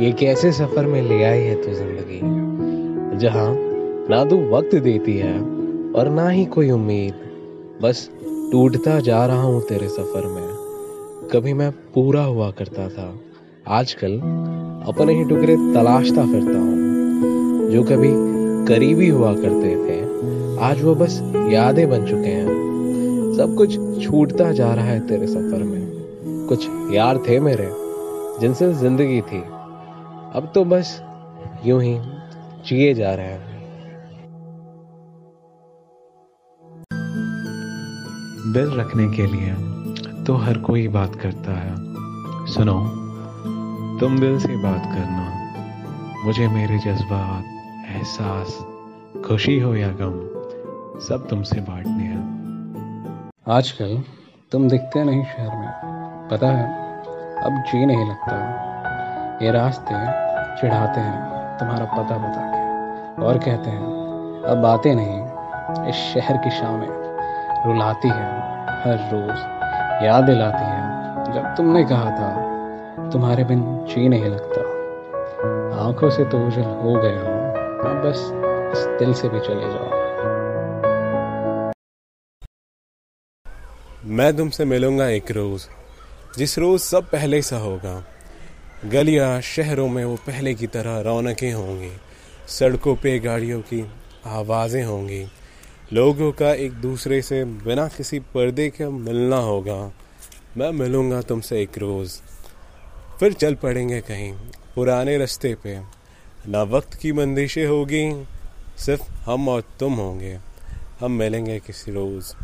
ये कैसे सफ़र में ले आई है तू ज़िंदगी? जहाँ ना तू वक्त देती है और ना ही कोई उम्मीद। बस टूटता जा रहा हूँ तेरे सफ़र में। कभी मैं पूरा हुआ करता था। आजकल अपने ही टुकड़े तलाशता फिरता हूँ। जो कभी करीबी हुआ करते थे, आज वो बस यादें बन चुके हैं। सब कुछ छूटता जा रहा है तेरे सफ़र में। कुछ यार थे मेरे, जिनसे ज़िंदगी थी। अब तो बस यूँ ही जिए जा रहे हैं। दिल रखने के लिए तो हर कोई बात करता है। सुनो, तुम दिल से बात करना। मुझे मेरे जज्बात, एहसास, खुशी हो या गम, सब तुमसे बांटने हैं। आजकल तुम दिखते नहीं शहर में, पता है? अब जी नहीं लगता। ये रास्ते चिढ़ाते हैं, तुम्हारा पता बता के। और कहते हैं, अब बातें नहीं, इस शहर की शामें। रुलाती है, हर रोज याद दिलाती है। जब तुमने कहा था, तुम्हारे बिन जी नहीं लगता। आँखों से तो उजल हो गया हो बस इस दिल से भी चले जाओ। मैं तुमसे मिलूँगा एक रोज, जिस रोज सब पहले सा होगा। गलियाँ शहरों में वो पहले की तरह रौनकें होंगी, सड़कों पे गाड़ियों की आवाज़ें होंगी। लोगों का एक दूसरे से बिना किसी पर्दे के मिलना होगा। मैं मिलूँगा तुमसे एक रोज़। फिर चल पड़ेंगे कहीं पुराने रास्ते पे। ना वक्त की बंदिशें होगी, सिर्फ़ हम और तुम होंगे। हम मिलेंगे किसी रोज़।